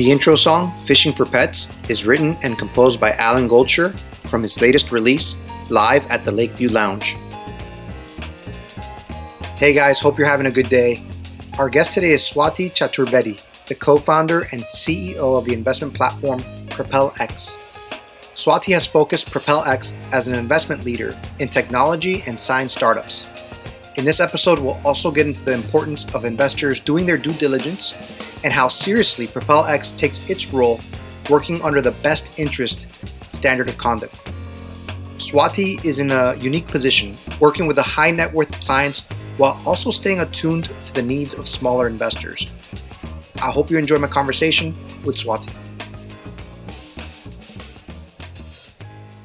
The intro song, Fishing for Pets, is written and composed by Alan Goldshire from his latest release, Live at the Lakeview Lounge. Hey guys, hope you're having a good day. Our guest today is Swati Chaturvedi, the co founder and CEO of the investment platform Propel X. Swati has focused Propel X as an investment leader in technology and science startups. In this episode, we'll also get into the importance of investors doing their due diligence and how seriously Propel X takes its role working under the best interest standard of conduct. Swati is in a unique position, working with the high net worth clients while also staying attuned to the needs of smaller investors. I hope you enjoy my conversation with Swati.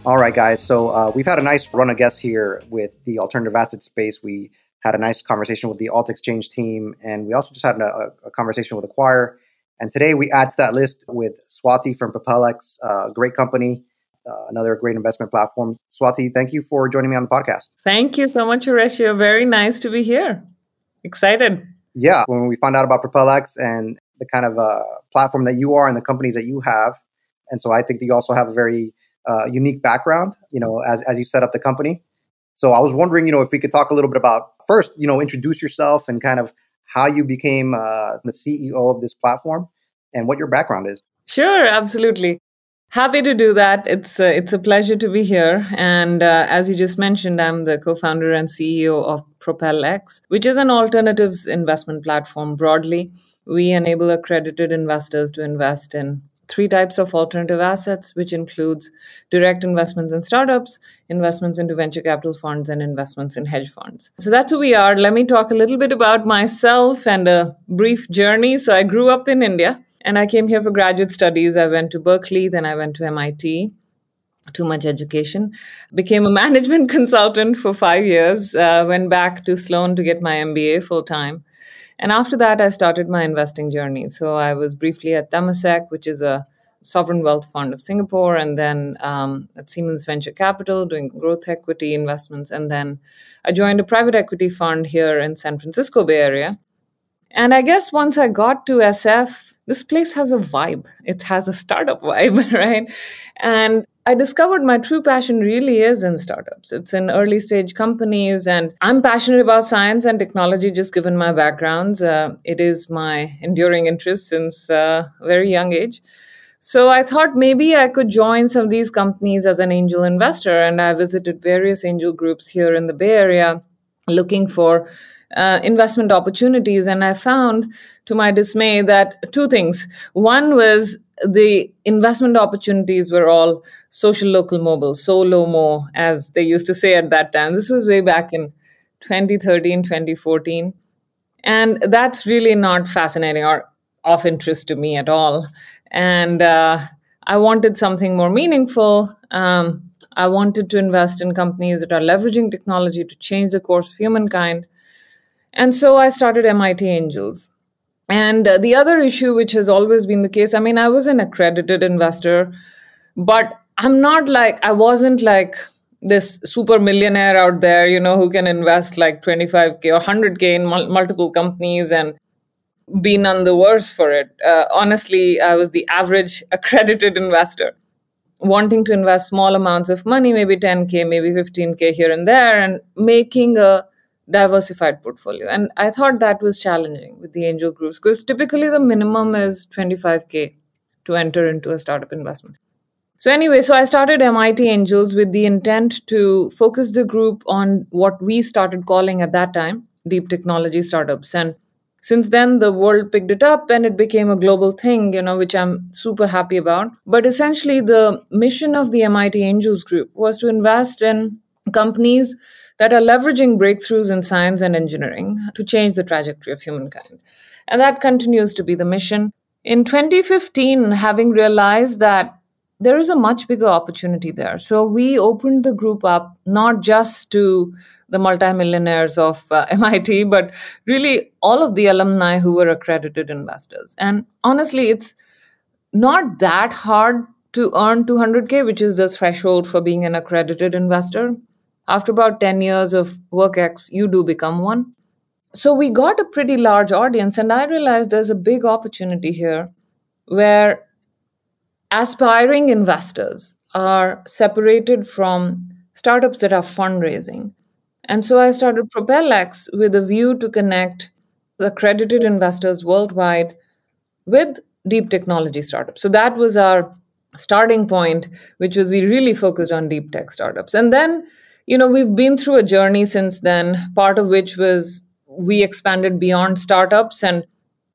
All right, guys. So uh, we've had a nice run of guests here with the alternative asset space. We had a nice conversation with the Alt Exchange team, and we also just had a, a conversation with Acquire. And today we add to that list with Swati from PropelX, a uh, great company, uh, another great investment platform. Swati, thank you for joining me on the podcast. Thank you so much, Horatio. Very nice to be here. Excited. Yeah, when we found out about PropelX and the kind of uh, platform that you are and the companies that you have, and so I think that you also have a very uh, unique background, you know, as as you set up the company. So I was wondering, you know, if we could talk a little bit about first, you know, introduce yourself and kind of how you became uh, the CEO of this platform and what your background is. Sure, absolutely. Happy to do that. It's a, it's a pleasure to be here. And uh, as you just mentioned, I'm the co founder and CEO of PropelX, which is an alternatives investment platform broadly. We enable accredited investors to invest in three types of alternative assets, which includes direct investments in startups, investments into venture capital funds, and investments in hedge funds. So that's who we are. Let me talk a little bit about myself and a brief journey. So I grew up in India and I came here for graduate studies. I went to Berkeley, then I went to MIT. Too much education. Became a management consultant for five years. Uh, went back to Sloan to get my MBA full time. And after that, I started my investing journey. So I was briefly at Temasek, which is a sovereign wealth fund of Singapore, and then um, at Siemens Venture Capital doing growth equity investments. And then I joined a private equity fund here in San Francisco Bay Area. And I guess once I got to SF, this place has a vibe. It has a startup vibe, right? And I discovered my true passion really is in startups. It's in early stage companies, and I'm passionate about science and technology just given my backgrounds. Uh, it is my enduring interest since uh, a very young age. So I thought maybe I could join some of these companies as an angel investor, and I visited various angel groups here in the Bay Area looking for uh, investment opportunities. And I found, to my dismay, that two things. One was the investment opportunities were all social local mobile, SOLOMO, as they used to say at that time. This was way back in 2013, 2014. And that's really not fascinating or of interest to me at all. And uh, I wanted something more meaningful. Um, I wanted to invest in companies that are leveraging technology to change the course of humankind. And so I started MIT Angels. And uh, the other issue, which has always been the case, I mean, I was an accredited investor, but I'm not like, I wasn't like this super millionaire out there, you know, who can invest like 25K or 100K in mul- multiple companies and be none the worse for it. Uh, honestly, I was the average accredited investor, wanting to invest small amounts of money, maybe 10K, maybe 15K here and there, and making a diversified portfolio. And I thought that was challenging with the angel groups because typically the minimum is 25K to enter into a startup investment. So, anyway, so I started MIT Angels with the intent to focus the group on what we started calling at that time deep technology startups. And since then, the world picked it up and it became a global thing, you know, which I'm super happy about. But essentially, the mission of the MIT Angels group was to invest in companies that are leveraging breakthroughs in science and engineering to change the trajectory of humankind. And that continues to be the mission. In 2015, having realized that there is a much bigger opportunity there. So we opened the group up not just to the multimillionaires of uh, MIT, but really all of the alumni who were accredited investors. And honestly, it's not that hard to earn 200K, which is the threshold for being an accredited investor. After about 10 years of WorkX, you do become one. So we got a pretty large audience, and I realized there's a big opportunity here where aspiring investors are separated from startups that are fundraising. And so I started PropelX with a view to connect accredited investors worldwide with deep technology startups. So that was our starting point, which was we really focused on deep tech startups. And then, you know, we've been through a journey since then, part of which was we expanded beyond startups and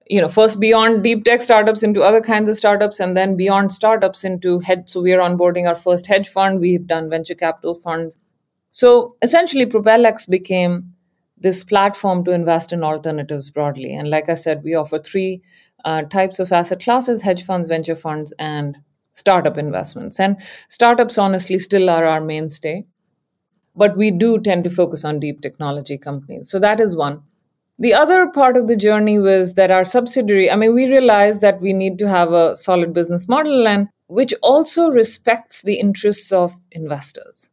you know first beyond deep tech startups into other kinds of startups and then beyond startups into hedge so we are onboarding our first hedge fund. We've done venture capital funds. So essentially propelx became this platform to invest in alternatives broadly. And like i said we offer three uh, types of asset classes hedge funds venture funds and startup investments. And startups honestly still are our mainstay but we do tend to focus on deep technology companies so that is one the other part of the journey was that our subsidiary, I mean, we realized that we need to have a solid business model and which also respects the interests of investors,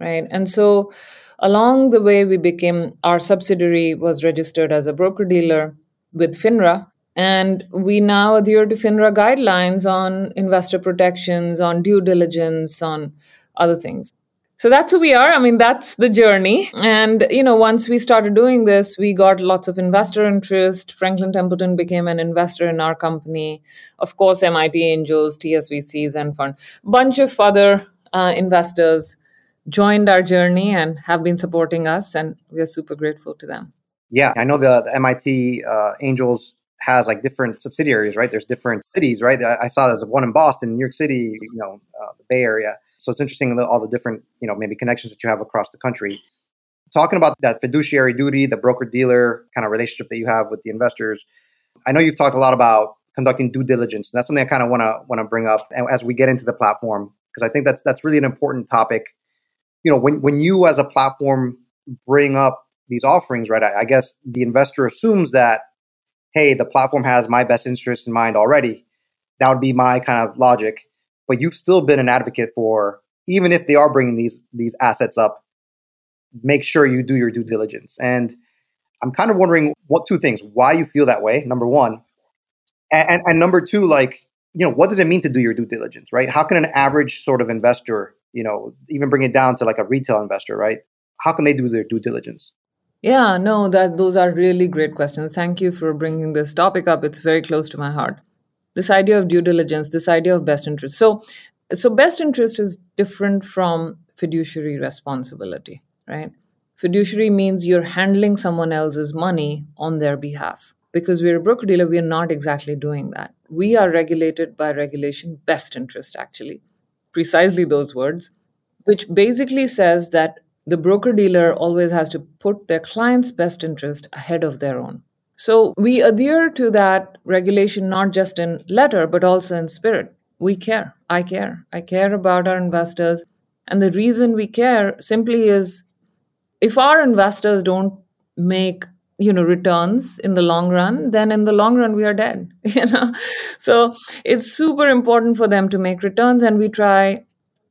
right? And so along the way, we became our subsidiary was registered as a broker dealer with FINRA. And we now adhere to FINRA guidelines on investor protections, on due diligence, on other things so that's who we are. I mean that's the journey. And you know once we started doing this we got lots of investor interest. Franklin templeton became an investor in our company. Of course mit angels tsvcs and fund. Bunch of other uh, investors joined our journey and have been supporting us and we are super grateful to them. Yeah i know the, the mit uh, angels has like different subsidiaries right? There's different cities right? I, saw there's one in boston new york city you know uh, the bay area so it's interesting all the different, you know, maybe connections that you have across the country. Talking about that fiduciary duty, the broker dealer kind of relationship that you have with the investors. I know you've talked a lot about conducting due diligence. And that's something I kind of want to want to bring up as we get into the platform because I think that's that's really an important topic. You know, when when you as a platform bring up these offerings, right? I, I guess the investor assumes that, hey, the platform has my best interest in mind already. That would be my kind of logic but you've still been an advocate for even if they are bringing these these assets up make sure you do your due diligence. And i'm kind of wondering what two things why you feel that way number one and, and, and number two like you know what does it mean to do your due diligence right? How can an average sort of investor you know even bring it down to like a retail investor right? How can they do their due diligence? Yeah no that those are really great questions. Thank you for bringing this topic up. It's very close to my heart this idea of due diligence, this idea of best interest. So, so best interest is different from fiduciary responsibility, right? Fiduciary means you're handling someone else's money on their behalf. Because we're a broker dealer, we are not exactly doing that. We are regulated by regulation best interest, actually, precisely those words, which basically says that the broker dealer always has to put their client's best interest ahead of their own. So we adhere to that regulation not just in letter, but also in spirit. We care. I care. I care about our investors. And the reason we care simply is if our investors don't make you know returns in the long run then in the long run we are dead you know so it's super important for them to make returns and we try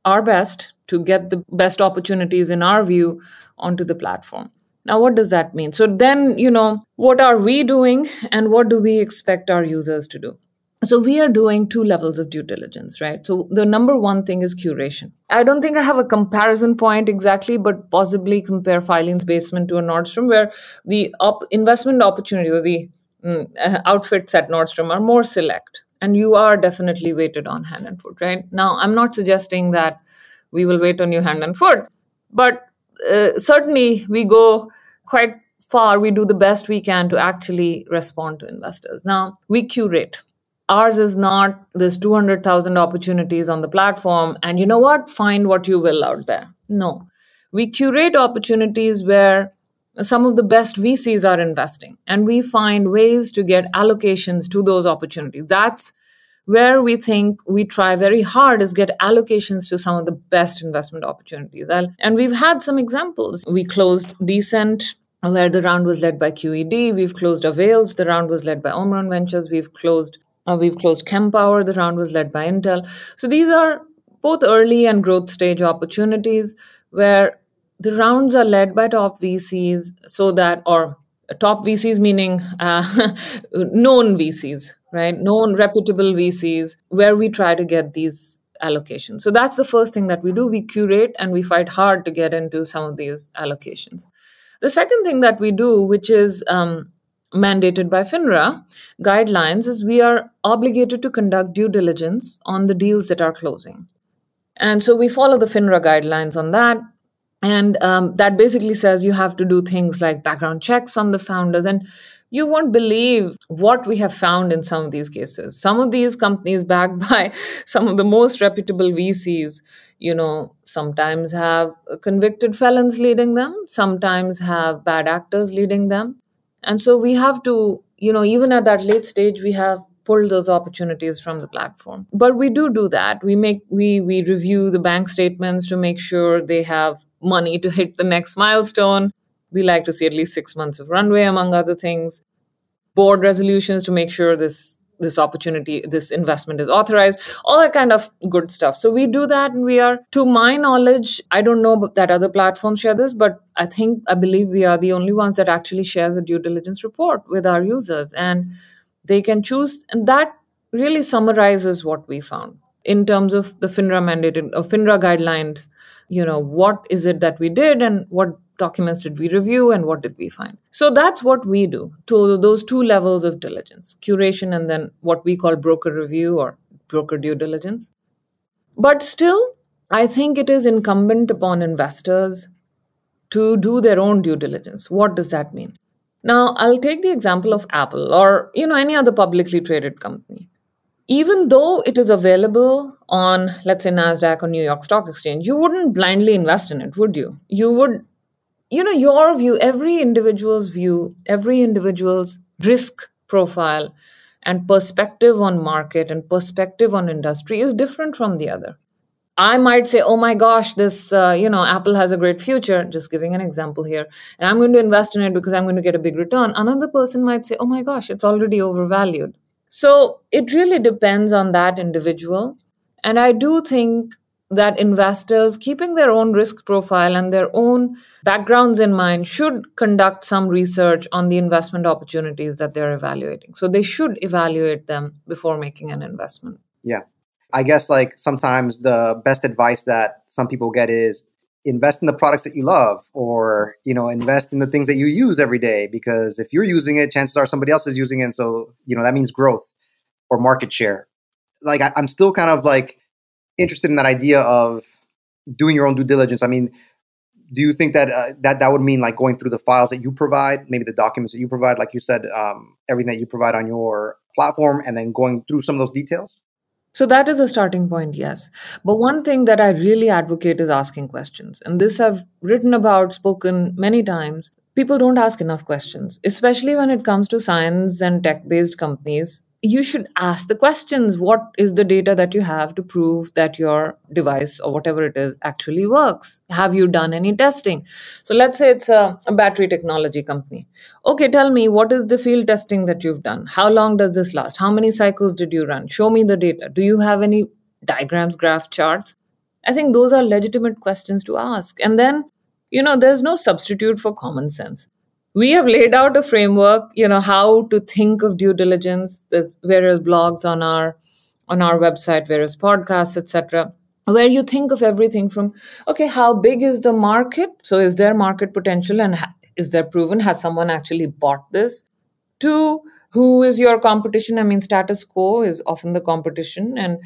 our best to get the best opportunities in our view onto the platform now, what does that mean? So, then, you know, what are we doing and what do we expect our users to do? So, we are doing two levels of due diligence, right? So, the number one thing is curation. I don't think I have a comparison point exactly, but possibly compare Filene's Basement to a Nordstrom, where the op- investment opportunities or the mm, uh, outfits at Nordstrom are more select. And you are definitely weighted on hand and foot, right? Now, I'm not suggesting that we will wait on you hand and foot, but uh, certainly we go quite far. We do the best we can to actually respond to investors. Now, we curate. Ours is not this 200,000 opportunities on the platform, and you know what? Find what you will out there. No. We curate opportunities where some of the best VCs are investing, and we find ways to get allocations to those opportunities. That's where we think we try very hard is get allocations to some of the best investment opportunities. And we've had some examples. We closed Decent where the round was led by QED. We've closed Avails. The round was led by Omron Ventures. We've closed uh, we've closed Kempower. The round was led by Intel. So these are both early and growth stage opportunities where the rounds are led by top VCs so that or top VCs meaning uh, known VCs, right? Known reputable VCs, where we try to get these allocations. So that's the first thing that we do. We curate and we fight hard to get into some of these allocations. The second thing that we do, which is um, mandated by FINRA guidelines, is we are obligated to conduct due diligence on the deals that are closing. And so we follow the FINRA guidelines on that. And um, that basically says you have to do things like background checks on the founders. And you won't believe what we have found in some of these cases. Some of these companies, backed by some of the most reputable VCs, you know, sometimes have convicted felons leading them, sometimes have bad actors leading them. And so we have to, you know, even at that late stage, we have pulled those opportunities from the platform but we do do that we make we we review the bank statements to make sure they have money to hit the next milestone we like to see at least 6 months of runway among other things. Board resolutions to make sure this this opportunity this investment is authorized all that kind of good stuff. So we do that and we are to my knowledge i don't know that other platforms share this but i think i believe we are the only ones that actually shares a due diligence report with our users and they can choose and that really summarizes what we found in terms of the finra mandated or uh, finra guidelines you know what is it that we did and what documents did we review and what did we find so that's what we do to those two levels of diligence curation and then what we call broker review or broker due diligence but still i think it is incumbent upon investors to do their own due diligence what does that mean now, I'll take the example of Apple or you know any other publicly traded company. Even though it is available on let's say Nasdaq or New York Stock Exchange, you wouldn't blindly invest in it, would you? You would you know your view, every individual's view, every individual's risk profile and perspective on market and perspective on industry is different from the other. I might say, oh my gosh, this, uh, you know, Apple has a great future, just giving an example here, and I'm going to invest in it because I'm going to get a big return. Another person might say, oh my gosh, it's already overvalued. So it really depends on that individual. And I do think that investors, keeping their own risk profile and their own backgrounds in mind, should conduct some research on the investment opportunities that they're evaluating. So they should evaluate them before making an investment. Yeah. I guess like sometimes the best advice that some people get is invest in the products that you love or you know invest in the things that you use every day because if you're using it chances are somebody else is using it and so you know that means growth or market share like I, am still kind of like interested in that idea of doing your own due diligence i mean do you think that uh, that that would mean like going through the files that you provide maybe the documents that you provide like you said um, everything that you provide on your platform and then going through some of those details so that is a starting point, yes. But one thing that I really advocate is asking questions. And this I've written about, spoken many times. People don't ask enough questions, especially when it comes to science and tech based companies you should ask the questions. What is the data that you have to prove that your device or whatever it is actually works? Have you done any testing? So let's say it's a, a, battery technology company. Okay tell me what is the field testing that you've done? How long does this last? How many cycles did you run? Show me the data. Do you have any diagrams graph charts? I think those are legitimate questions to ask. And then you know there's no substitute for common sense we have laid out a framework you know how to think of due diligence. There's various blogs on our on our website various podcasts etc where you think of everything from okay how big is the market? So is there market potential and is there proven? Has someone actually bought this? To who is your competition? I mean status quo is often the competition. And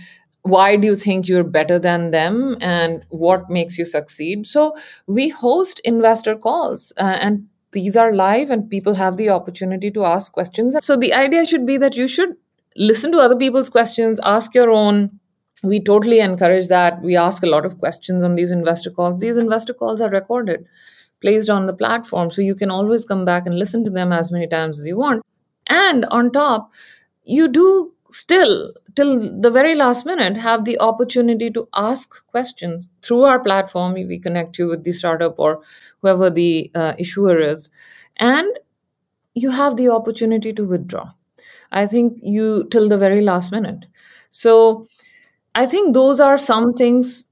why do you think you're better than them? And what makes you succeed? So we host investor calls uh, and these are live and people have the opportunity to ask questions. So the idea should be that you should listen to other people's questions, ask your own. We totally encourage that. We ask a lot of questions on these investor calls. These investor calls are recorded, placed on the platform. So you can always come back and listen to them as many times as you want. And on top, you do still till the very last minute have the opportunity to ask questions through our platform we connect you with the startup or whoever the uh, issuer is. And you have the opportunity to withdraw. I think you till the very last minute. So i think those are some things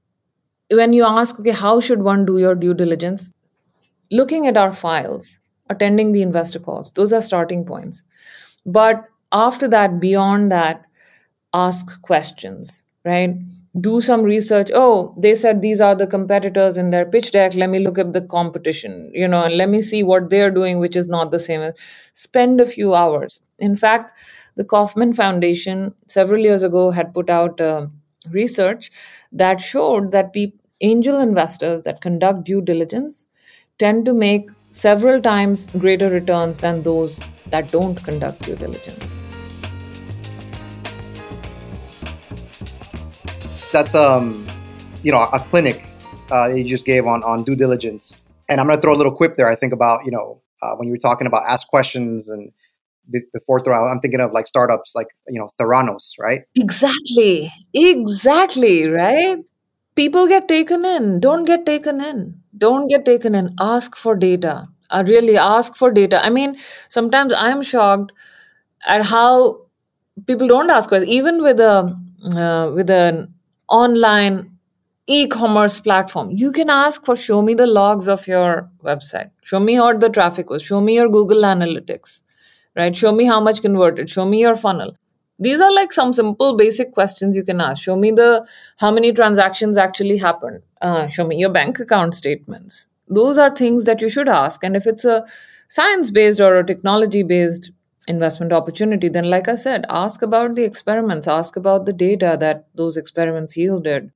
when you ask okay how should one do your due diligence? Looking at our files attending the investor calls those are starting points. But after that beyond that ask questions, right? Do some research. Oh, they said these are the competitors in their pitch deck. Let me look at the competition, you know, and let me see what they're doing, which is not the same. Spend a few hours. In fact, the Kauffman Foundation several years ago had put out research that showed that pe- angel investors that conduct due diligence tend to make several times greater returns than those that don't conduct due diligence. That's um, you know, a clinic uh, you just gave on on due diligence. And I'm going to throw a little quip there. I think about you know uh, when you were talking about ask questions and before throw I'm thinking of like startups like you know Theranos, right? Exactly, exactly, right. People get taken in. Don't get taken in. Don't get taken in. Ask for data. Uh, really ask for data. I mean, sometimes I'm shocked at how people don't ask questions. Even with a uh, with an online e-commerce platform. You can ask for show me the logs of your website. Show me how the traffic was. Show me your google analytics right? Show me how much converted. Show me your funnel. These are like some simple basic questions you can ask. Show me the how many transactions actually happened. Uh, show me your bank account statements. Those are things that you should ask. And if it's a science based or a technology based investment opportunity, then, like I said, ask about the experiments, ask about the data that those experiments yielded,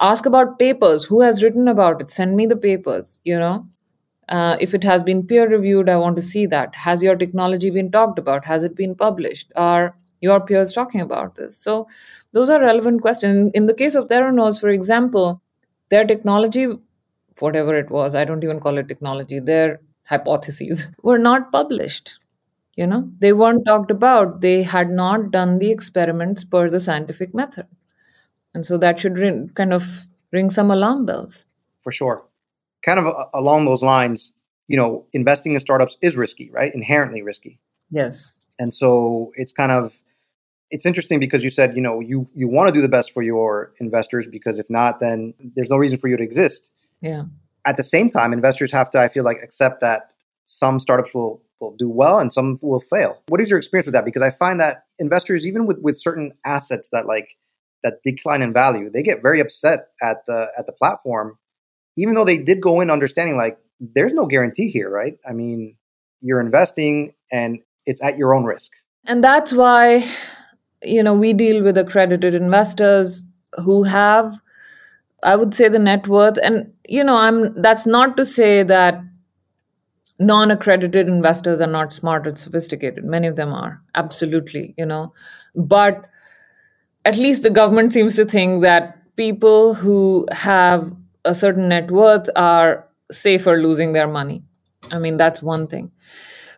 ask about papers, who has written about it, send me the papers, you know. Uh, if it has been peer reviewed, I want to see that. Has your technology been talked about? Has it been published? Are your peers talking about this? So, those are relevant questions. In the case of Theranos, for example, their technology, whatever it was, I don't even call it technology, their hypotheses were not published you know? They weren't talked about. They had not done the experiments per the scientific method. And so that should ring, kind of ring some alarm bells. For sure. Kind of uh, along those lines you know investing in startups is risky right? Inherently risky. Yes. And so it's kind of it's interesting because you said you know you you want to do the best for your investors because if not then there's no reason for you to exist. Yeah. At the same time investors have to i feel like accept that some startups will will do well and some will fail. What is your experience with that? Because I find that investors, even with, with certain assets that like that decline in value, they get very upset at the at the platform, even though they did go in understanding like there's no guarantee here, right? I mean, you're investing and it's at your own risk. And that's why, you know, we deal with accredited investors who have I would say the net worth and you know, I'm that's not to say that non accredited investors are not smart or sophisticated. Many of them are, absolutely, you know. But at least the government seems to think that people who have a certain net worth are safer losing their money. I mean, that's one thing.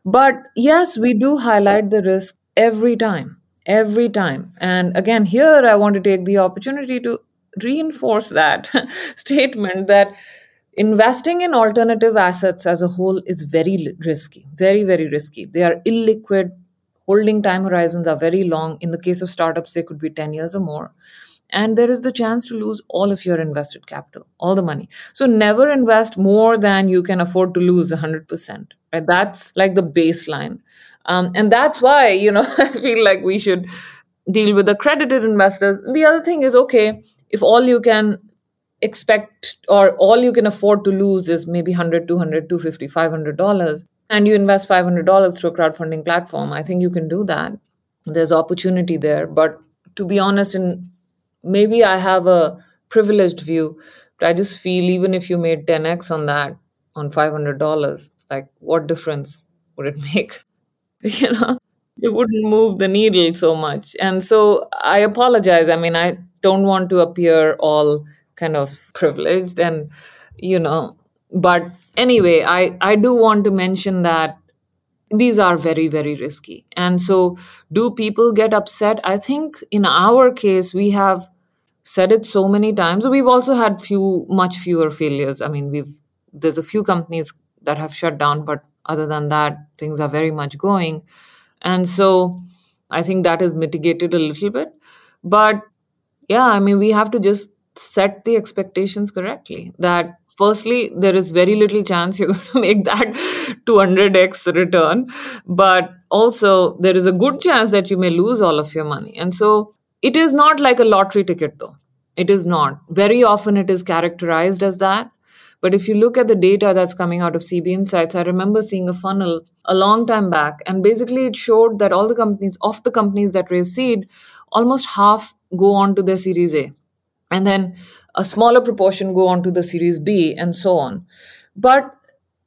But yes, we do highlight the risk every time, every time. And again, here I want to take the opportunity to reinforce that statement that investing in alternative assets as a whole is very risky very very risky. They are illiquid. Holding time horizons are very long. In the case of startups they could be 10 years or more. And there is the chance to lose all of your invested capital all the money. So never invest more than you can afford to lose 100% right? That's like the baseline. Um, and that's why you know i feel like we should deal with accredited investors. The other thing is okay if all you can expect or all you can afford to lose is maybe 100 200 250 500 dollars. And you invest 500 dollars through a crowdfunding platform. I think you can do that. There's opportunity there. But to be honest and maybe i have a privileged view but i just feel even if you made 10x on that on 500 dollars like what difference would it make? You know? It wouldn't move the needle so much. And so i apologize. I mean i don't want to appear all kind of privileged and you know but anyway i i do want to mention that these are very, very risky. And so, do people get upset? I think in our case, we have said it so many times. We've also had few, much fewer failures. I mean, we've there's a few companies that have shut down, but other than that, things are very much going. And so, I think that is mitigated a little bit. But yeah, I mean, we have to just set the expectations correctly. That firstly, there is very little chance you're going to make that 200x return. But also, there is a good chance that you may lose all of your money. And so, it is not like a lottery ticket, though. It is not. Very often, it is characterized as that. But if you look at the data that's coming out of CB Insights, I remember seeing a funnel a long time back, and basically it showed that all the companies, of the companies that raise seed, almost half go on to their Series A. And then a smaller proportion go on to the Series B, and so on. But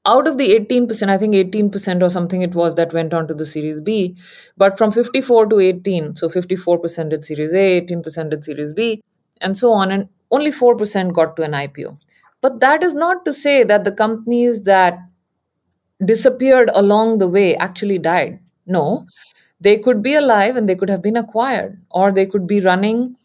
out of the 18%, I think 18% or something it was that went on to the Series B. But from 54 to 18, so 54% did Series A, 18% did Series B, and so on. And only 4% got to an IPO. But that is not to say that the companies that disappeared along the way actually died. No, they could be alive and they could have been acquired, or they could be running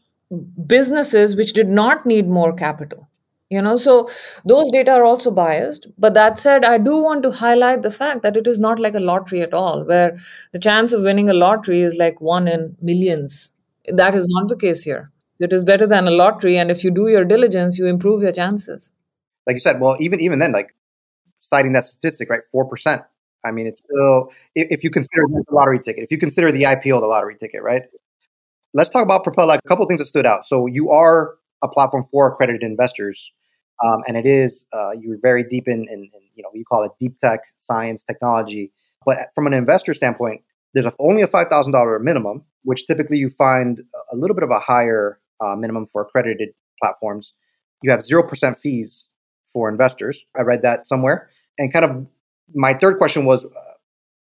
businesses which did not need more capital. You know, so those data are also biased. But that said, I do want to highlight the fact that it is not like a lottery at all, where the chance of winning a lottery is like one in millions. That is not the case here. It is better than a lottery, and if you do your diligence, you improve your chances like you said, well, even even then, like citing that statistic, right, four percent. I mean, it's still if, if you consider the lottery ticket, if you consider the IPO the lottery ticket, right? Let's talk about Propel. Like a couple of things that stood out. So you are a platform for accredited investors, um, and it is uh, you're very deep in, in, in, you know you call it deep tech, science, technology. But from an investor standpoint, there's only a five thousand dollar minimum, which typically you find a little bit of a higher uh, minimum for accredited platforms. You have zero percent fees for investors. I read that somewhere. And kind of my third question was uh,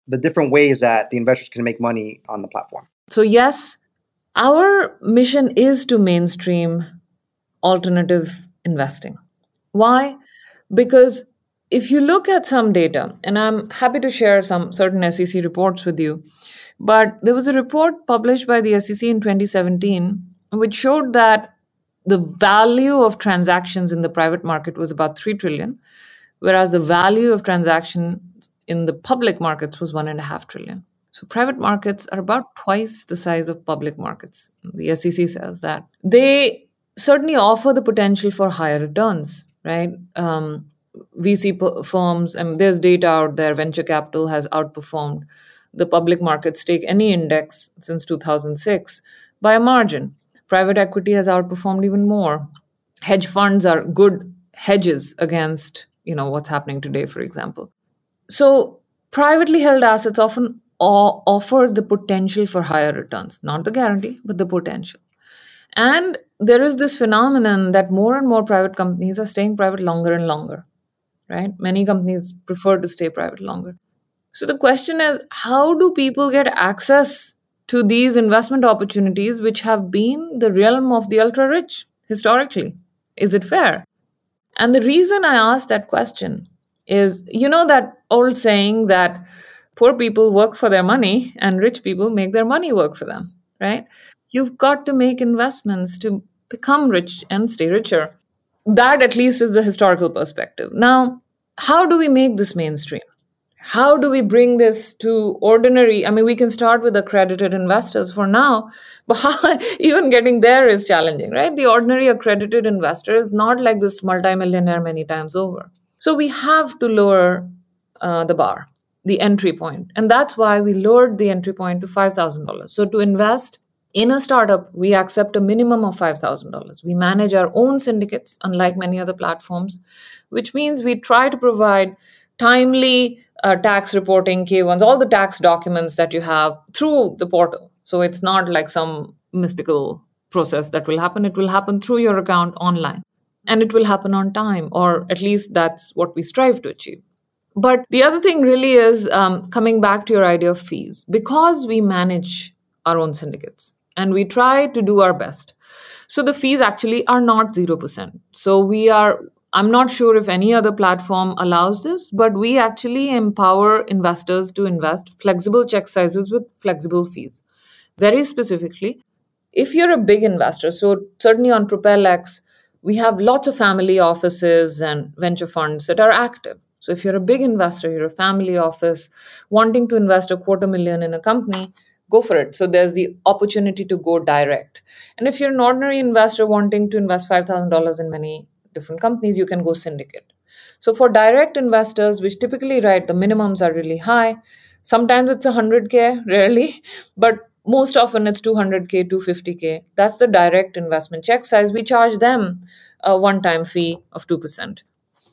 the different ways that the investors can make money on the platform. So, yes, our mission is to mainstream alternative investing. Why? Because if you look at some data, and I'm happy to share some certain SEC reports with you, but there was a report published by the SEC in 2017 which showed that the value of transactions in the private market was about 3 trillion whereas the value of transactions in the public markets was 1.5 trillion so private markets are about twice the size of public markets. The sec says that. They certainly offer the potential for higher returns right? Um, vc p- firms and there's data out there. Venture capital has outperformed the public markets. Take any index since 2006 by a margin Private equity has outperformed even more. Hedge funds are good hedges against, you know, what's happening today, for example. So privately held assets often offer the potential for higher returns, not the guarantee, but the potential. And there is this phenomenon that more and more private companies are staying private longer and longer, right? Many companies prefer to stay private longer. So the question is how do people get access to these investment opportunities, which have been the realm of the ultra rich historically. Is it fair? And the reason I ask that question is you know that old saying that poor people work for their money and rich people make their money work for them, right? You've got to make investments to become rich and stay richer. That, at least, is the historical perspective. Now, how do we make this mainstream? how do we bring this to ordinary i mean we can start with accredited investors for now but how, even getting there is challenging right the ordinary accredited investor is not like this multimillionaire many times over so we have to lower uh, the bar the entry point and that's why we lowered the entry point to $5000 so to invest in a startup we accept a minimum of $5000 we manage our own syndicates unlike many other platforms which means we try to provide timely uh, tax reporting, K1s, all the tax documents that you have through the portal. So it's not like some mystical process that will happen. It will happen through your account online and it will happen on time, or at least that's what we strive to achieve. But the other thing really is um, coming back to your idea of fees, because we manage our own syndicates and we try to do our best. So the fees actually are not 0%. So we are I'm not sure if any other platform allows this, but we actually empower investors to invest flexible check sizes with flexible fees. Very specifically, if you're a big investor, so certainly on PropelX, we have lots of family offices and venture funds that are active. So if you're a big investor, you're a family office wanting to invest a quarter million in a company, go for it. So there's the opportunity to go direct. And if you're an ordinary investor wanting to invest $5,000 in many different companies, you can go syndicate. So for direct investors, which typically, right, the minimums are really high. Sometimes it's 100K, rarely, but most often it's 200K, 250K. That's the direct investment check size. We charge them a one time fee of 2%.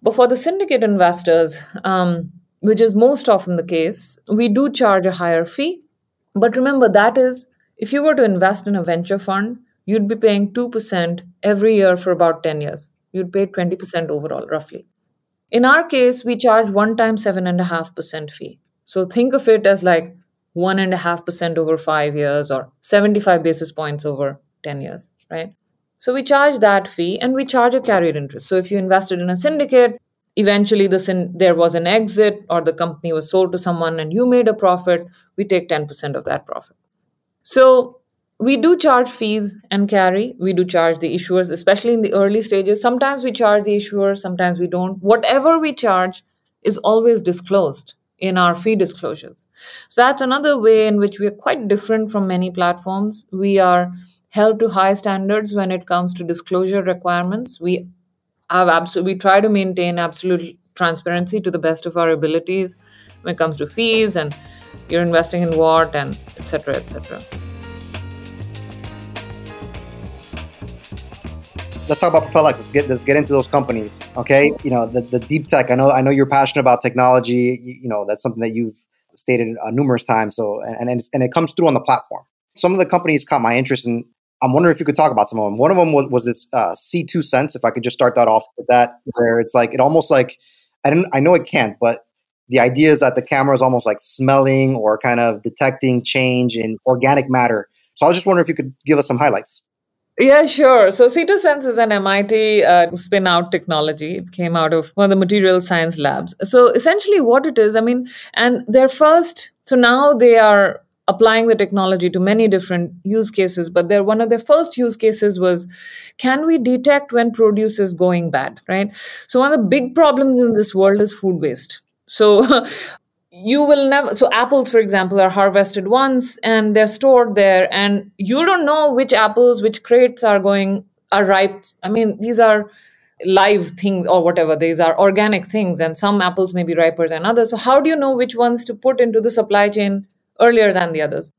But for the syndicate investors, um, which is most often the case, we do charge a higher fee. But remember, that is if you were to invest in a venture fund, you'd be paying 2% every year for about 10 years you'd pay 20% overall, roughly. In our case, we charge one time 7.5% fee. So think of it as like 1.5% over five years or 75 basis points over 10 years, right? So we charge that fee and we charge a carried interest. So if you invested in a syndicate, eventually the syn- there was an exit or the company was sold to someone and you made a profit, we take 10% of that profit. So we do charge fees and carry. We do charge the issuers, especially in the early stages. Sometimes we charge the issuer, sometimes we don't. Whatever we charge is always disclosed in our fee disclosures. So that's another way in which we are quite different from many platforms. We are held to high standards when it comes to disclosure requirements. We have absolute, we try to maintain absolute transparency to the best of our abilities when it comes to fees and you're investing in what and etc etc let's talk about PropelX. Let's get let's get into those companies. Okay, you know the, the deep tech. I know I know you're passionate about technology. You, you know that's something that you've stated uh, numerous times. So and and, and it comes through on the platform. Some of the companies caught my interest, and I'm wondering if you could talk about some of them. One of them was, was this uh, C2 Sense. If I could just start that off with that, where it's like it almost like I don't I know it can't, but the idea is that the camera is almost like smelling or kind of detecting change in organic matter. So I was just wondering if you could give us some highlights. Yeah, sure. So C2 Sense is an MIT uh, spin out technology. It came out of one of the material science labs. So essentially, what it is, I mean, and their first, so now they are applying the technology to many different use cases but their one of their first use cases was can we detect when produce is going bad right? So one of the big problems in this world is food waste. So you will never so apples for example are harvested once and they're stored there and you don't know which apples which crates are going are ripe. I mean these are live things or whatever these are organic things and some apples may be riper than others. So how do you know which ones to put into the supply chain earlier than the others.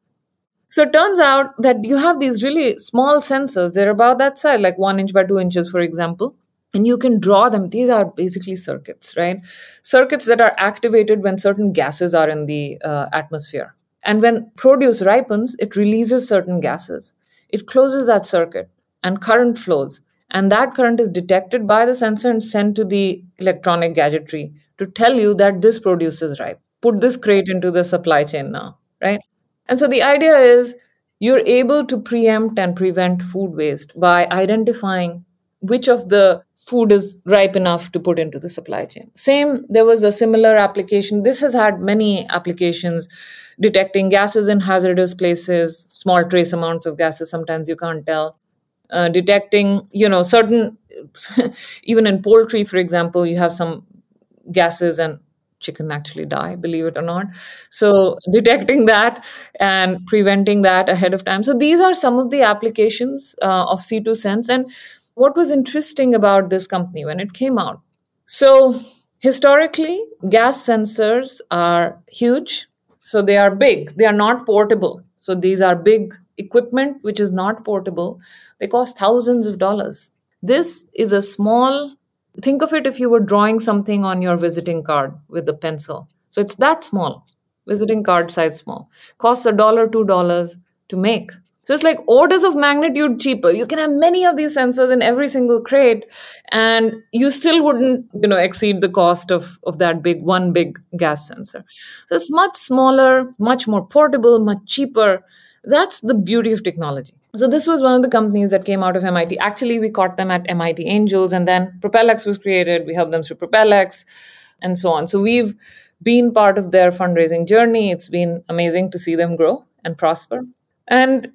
So it turns out that you have these really small sensors. They're about that size like one inch by two inches for example and you can draw them. These are basically circuits right? Circuits that are activated when certain gases are in the uh, atmosphere. And when produce ripens it releases certain gases. It closes that circuit and current flows. And that current is detected by the sensor and sent to the electronic gadgetry to tell you that this produce is ripe. Put this crate into the supply chain now right and so the idea is you're able to preempt and prevent food waste by identifying which of the food is ripe enough to put into the supply chain. Same, there was a similar application. This has had many applications detecting gases in hazardous places, small trace amounts of gases, sometimes you can't tell. Uh, detecting, you know, certain, even in poultry, for example, you have some gases and chicken actually die, believe it or not. So, detecting that and preventing that ahead of time. So, these are some of the applications uh, of C2 Sense. And what was interesting about this company when it came out? So, historically, gas sensors are huge. So, they are big, they are not portable. So, these are big equipment which is not portable. They cost thousands of dollars. This is a small, think of it if you were drawing something on your visiting card with a pencil. So, it's that small, visiting card size small. Costs a dollar, two dollars to make. So it's like orders of magnitude cheaper. You can have many of these sensors in every single crate, and you still wouldn't, you know, exceed the cost of, of that big one big gas sensor. So it's much smaller, much more portable, much cheaper. That's the beauty of technology. So this was one of the companies that came out of MIT. Actually, we caught them at MIT Angels, and then PropelX was created. We helped them through PropelX, and so on. So we've been part of their fundraising journey. It's been amazing to see them grow and prosper. And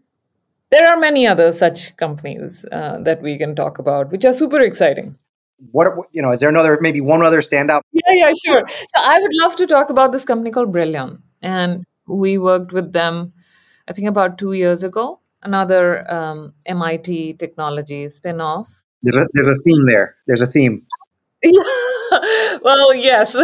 there are many other such companies uh, that we can talk about, which are super exciting. What you know? Is there another maybe one other standout? Yeah, yeah, sure. So I would love to talk about this company called Brillium, and we worked with them, I think about two years ago another um, MIT technology spin-off. There's a, there's a theme there. There's a theme. Yeah. well, yes.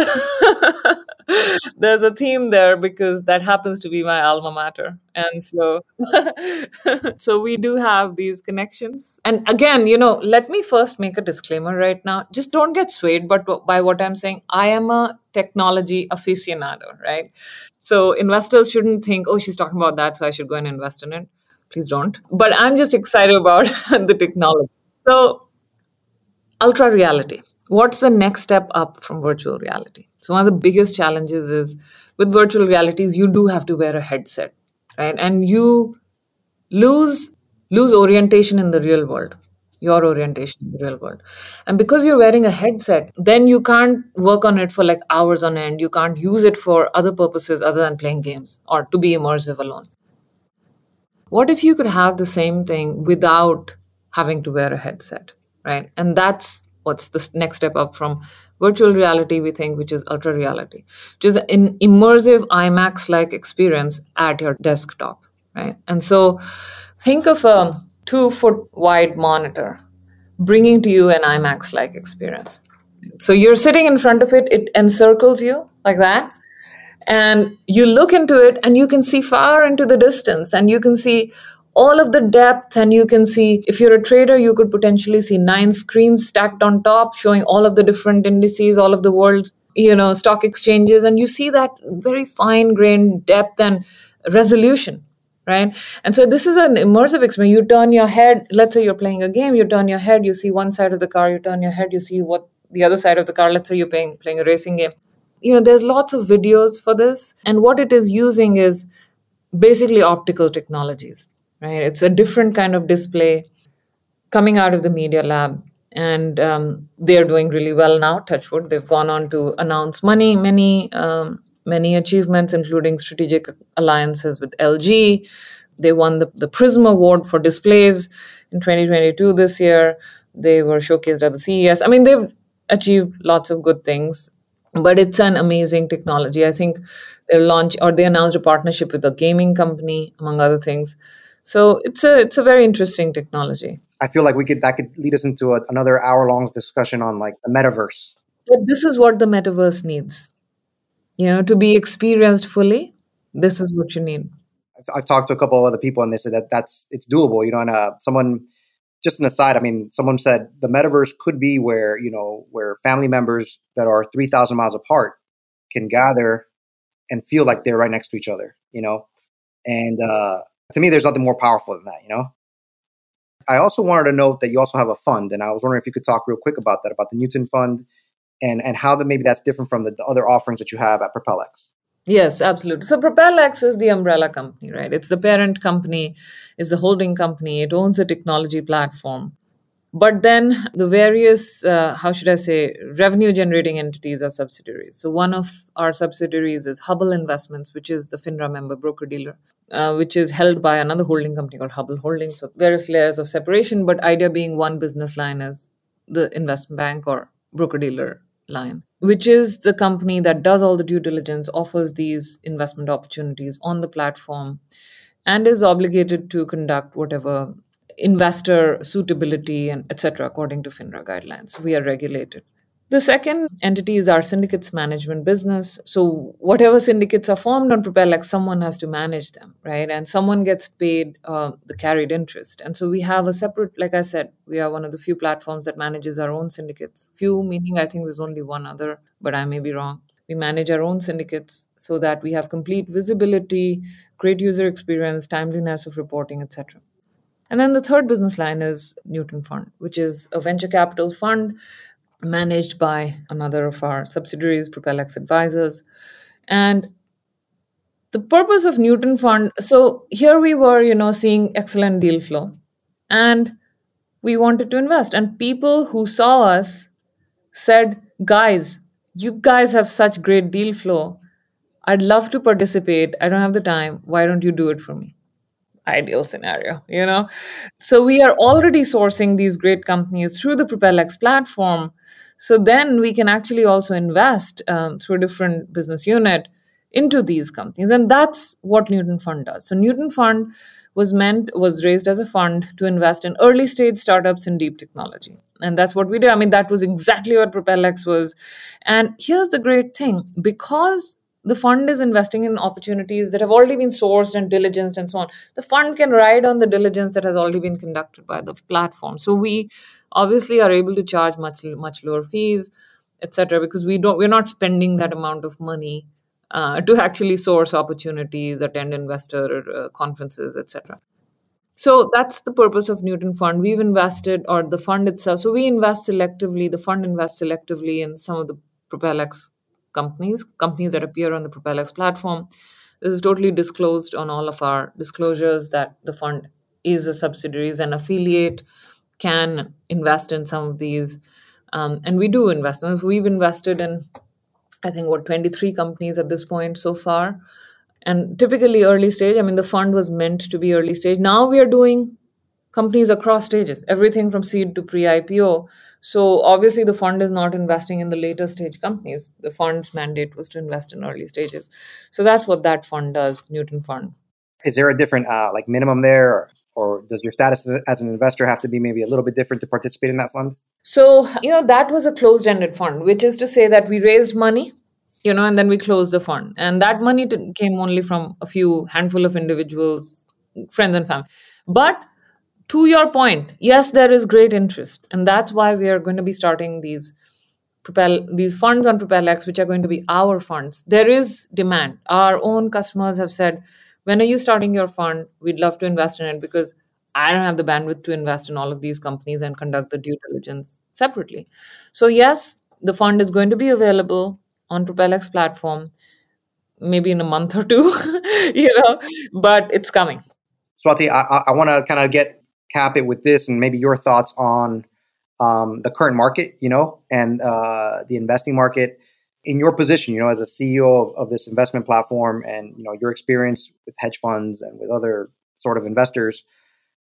There's a theme there because that happens to be my alma mater. And so so we do have these connections. And again, you know, let me first make a disclaimer right now. Just don't get swayed but by what I'm saying. I am a technology aficionado, right? So investors shouldn't think, "Oh, she's talking about that, so I should go and invest in it." Please don't. But I'm just excited about the technology. So, ultra reality. What's the next step up from virtual reality? So, one of the biggest challenges is with virtual realities, you do have to wear a headset, right? And you lose lose orientation in the real world your orientation in the real world. And because you're wearing a headset, then you can't work on it for like hours on end. You can't use it for other purposes other than playing games or to be immersive alone. What if you could have the same thing without having to wear a headset, right? And that's what's the next step up from virtual reality, we think, which is ultra reality, which is an immersive IMAX like experience at your desktop, right? And so think of a two foot wide monitor bringing to you an IMAX like experience. So you're sitting in front of it, it encircles you like that and you look into it and you can see far into the distance and you can see all of the depth and you can see if you're a trader you could potentially see nine screens stacked on top showing all of the different indices all of the world's you know stock exchanges. And you see that very fine grained depth and resolution right? And so this is an immersive experience. You turn your head let's say you're playing a game you turn your head you see one side of the car you turn your head you see what the other side of the car let's say you're playing playing a racing game you know there's lots of videos for this. And what it is using is basically optical technologies right? It's a different kind of display coming out of the media lab. And um, they're doing really well now. Touchwood they've gone on to announce money many um, many achievements including strategic alliances with lg they won the, the prism award for displays in 2022 this year. They were showcased at the ces i mean they've achieved lots of good things but it's an amazing technology. I think they launched or they announced a partnership with a gaming company, among other things. So it's a it's a very interesting technology. I feel like we could that could lead us into a, another hour long discussion on like the metaverse. But this is what the metaverse needs. You know, to be experienced fully, this is what you need. I've, I've talked to a couple of other people and they said that that's it's doable. You know, and uh, someone just an aside, I mean, someone said the metaverse could be where, you know, where family members that are 3,000 miles apart can gather and feel like they're right next to each other, you know? And uh, to me, there's nothing more powerful than that, you know? I also wanted to note that you also have a fund, and I was wondering if you could talk real quick about that, about the Newton Fund, and and how that maybe that's different from the, the other offerings that you have at PropelX. Yes, absolutely. So PropelX is the umbrella company, right? It's the parent company, it's the holding company, it owns a technology platform. But then the various, uh, how should I say, revenue generating entities are subsidiaries. So one of our subsidiaries is Hubble Investments, which is the FINRA member broker dealer, uh, which is held by another holding company called Hubble Holdings. So various layers of separation, but idea being one business line is the investment bank or broker dealer line, which is the company that does all the due diligence, offers these investment opportunities on the platform, and is obligated to conduct whatever investor suitability and etc. according to FINRA guidelines. We are regulated. The second entity is our syndicates management business. So, whatever syndicates are formed on Propel, like someone has to manage them, right? And someone gets paid uh, the carried interest. And so, we have a separate, like I said, we are one of the few platforms that manages our own syndicates. Few, meaning I think there's only one other, but I may be wrong. We manage our own syndicates so that we have complete visibility, great user experience, timeliness of reporting, etc. And then the third business line is Newton Fund, which is a venture capital fund managed by another of our subsidiaries, PropelX Advisors. And the purpose of Newton Fund. So here we were, you know, seeing excellent deal flow, and we wanted to invest. And people who saw us said, "Guys, you guys have such great deal flow. I'd love to participate. I don't have the time. Why don't you do it for me?" Ideal scenario, you know. So we are already sourcing these great companies through the PropelX platform. So then we can actually also invest um, through a different business unit into these companies. And that's what newton fund does. So newton fund was meant was raised as a fund to invest in early stage startups in deep technology. And that's what we do. I mean that was exactly what propelx was. And here's the great thing. Because the fund is investing in opportunities that have already been sourced and diligenced and so on the fund can ride on the diligence that has already been conducted by the platform. So we obviously are able to charge much much lower fees etc because we don't we're not spending that amount of money uh, to actually source opportunities, attend investor uh, conferences, etc. So that's the purpose of Newton Fund. We've invested, or the fund itself. So we invest selectively. The fund invests selectively in some of the PropelX companies, companies that appear on the PropelX platform. This is totally disclosed on all of our disclosures that the fund is a subsidiary, is an affiliate, can invest in some of these. Um, and we do invest. And we've invested in I think what 23 companies at this point so far. And typically early stage, I mean, the fund was meant to be early stage. Now we are doing companies across stages, everything from seed to pre IPO. So obviously, the fund is not investing in the later stage companies. The fund's mandate was to invest in early stages. So that's what that fund does, Newton Fund. Is there a different uh, like minimum there, or, does your status as an investor have to be maybe a little bit different to participate in that fund? So, you know, that was a closed ended fund, which is to say that we raised money, you know, and then we closed the fund. And that money came only from a few handful of individuals, friends and family. But to your point, yes, there is great interest. And that's why we are going to be starting these propel these funds on propelx which are going to be our funds there is demand our own customers have said when are you starting your fund we'd love to invest in it because I don't have the bandwidth to invest in all of these companies and conduct the due diligence separately. So, yes, the fund is going to be available on PropelX platform maybe in a month or two, you know, but it's coming. Swati, I, I want to kind of get cap it with this and maybe your thoughts on um, the current market, you know, and uh, the investing market in your position, you know, as a CEO of, of this investment platform and, you know, your experience with hedge funds and with other sort of investors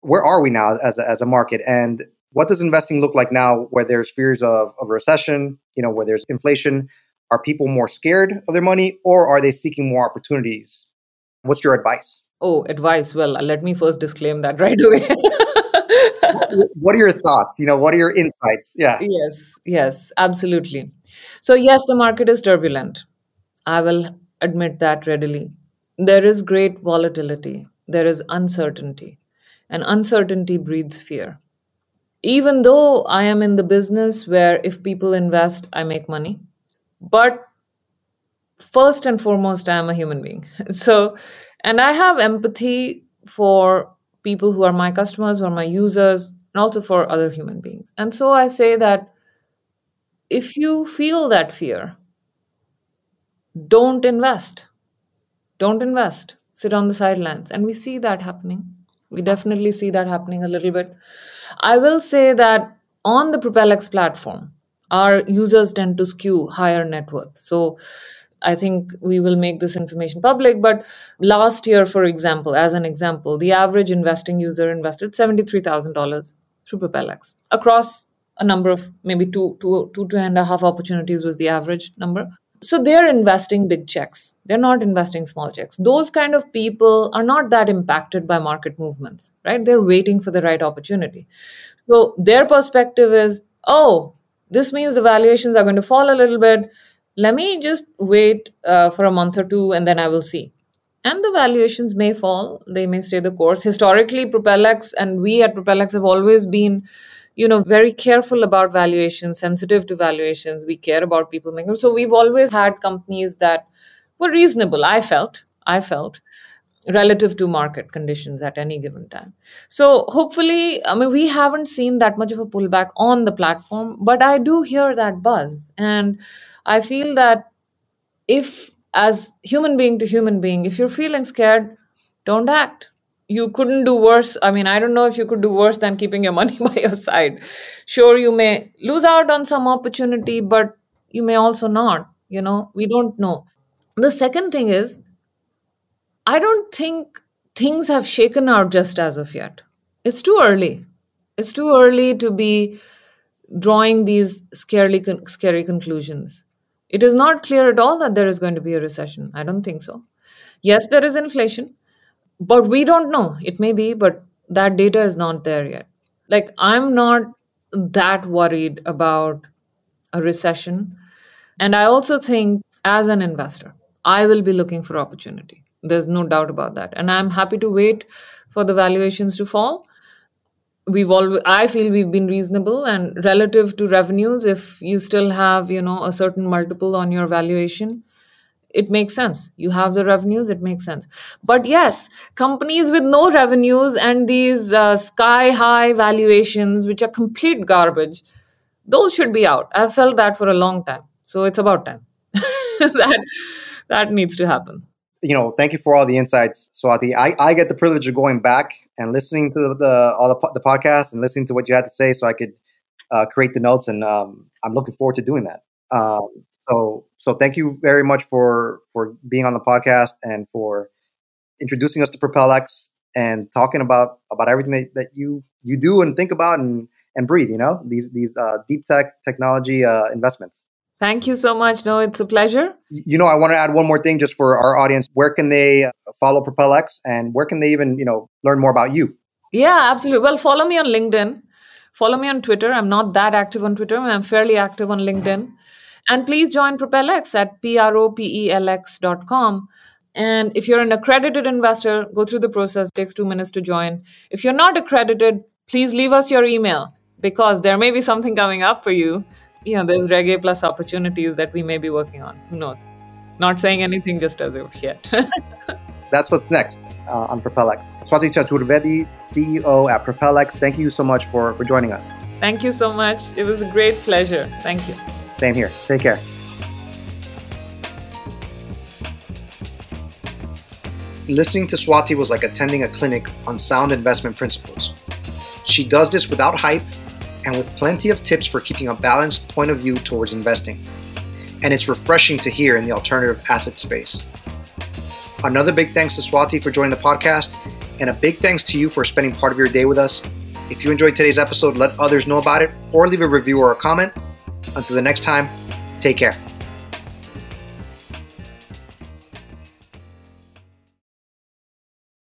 where are we now as a, as a market? And what does investing look like now where there's fears of, of recession you know where there's inflation? Are people more scared of their money or are they seeking more opportunities? What's your advice? Oh advice. Well let me first disclaim that right away what are your thoughts? You know what are your insights? Yeah. Yes yes absolutely. So yes the market is turbulent. I will admit that readily. There is great volatility. There is uncertainty. And uncertainty breeds fear. Even though I am in the business where if people invest, I make money, but first and foremost, I am a human being. So, and I have empathy for people who are my customers, or my users, and also for other human beings. And so I say that if you feel that fear, don't invest. Don't invest. Sit on the sidelines. And we see that happening. We definitely see that happening a little bit. I will say that on the PropelX platform, our users tend to skew higher net worth. So I think we will make this information public. But last year, for example, as an example, the average investing user invested $73,000 through PropelX across a number of maybe two, two, two, two and a half opportunities was the average number. So they're investing big checks. They're not investing small checks. Those kind of people are not that impacted by market movements right? They're waiting for the right opportunity. So their perspective is oh this means the valuations are going to fall a little bit. Let me just wait uh, for a month or two and then i will see and the valuations may fall. They may stay the course. Historically propelx and we at propelx have always been you know very careful about valuations sensitive to valuations. We care about people making so we've always had companies that were reasonable i felt i felt relative to market conditions at any given time. So hopefully i mean we haven't seen that much of a pullback on the platform but i do hear that buzz. And i feel that if as human being to human being, if you're feeling scared, don't act. You couldn't do worse. I mean, I don't know if you could do worse than keeping your money by your side. Sure, you may lose out on some opportunity, but you may also not. You know, we don't know. The second thing is, I don't think things have shaken out just as of yet. It's too early. It's too early to be drawing these scary, scary conclusions. It is not clear at all that there is going to be a recession. I don't think so. Yes, there is inflation, but we don't know. It may be, but that data is not there yet. Like, I'm not that worried about a recession. And I also think, as an investor, I will be looking for opportunity. There's no doubt about that. And I'm happy to wait for the valuations to fall. We've all I feel we've been reasonable and relative to revenues, if you still have, you know, a certain multiple on your valuation, it makes sense. You have the revenues, it makes sense. But yes, companies with no revenues and these uh, sky high valuations, which are complete garbage, those should be out. I've felt that for a long time. So it's about time. that that needs to happen you know, thank you for all the insights, Swati. I, I get the privilege of going back and listening to the, all the, the podcast and listening to what you had to say, so I could uh, create the notes, and um, I'm looking forward to doing that. Um, so so thank you very much for for being on the podcast and for introducing us to PropelX and talking about about everything that, that you you do and think about and and breathe. You know these these uh, deep tech technology uh, investments. Thank you so much. No, it's a pleasure. You know, I want to add one more thing just for our audience. Where can they follow PropelX and where can they even, you know, learn more about you? Yeah, absolutely. Well, follow me on LinkedIn. Follow me on Twitter. I'm not that active on Twitter. I'm fairly active on LinkedIn. And please join PropelX at com. And if you're an accredited investor, go through the process. It takes two minutes to join. If you're not accredited, please leave us your email because there may be something coming up for you you know, there's Reg A plus opportunities that we may be working on. Who knows? Not saying anything just as of yet. That's what's next uh, on PropelX. Swati Chaturvedi, CEO at PropelX. Thank you so much for, for joining us. Thank you so much. It was a great pleasure. Thank you. Same here. Take care. Listening to Swati was like attending a clinic on sound investment principles. She does this without hype and with plenty of tips for keeping a balanced point of view towards investing. And it's refreshing to hear in the alternative asset space. Another big thanks to Swati for joining the podcast, and a big thanks to you for spending part of your day with us. If you enjoyed today's episode, let others know about it or leave a review or a comment. Until the next time, take care.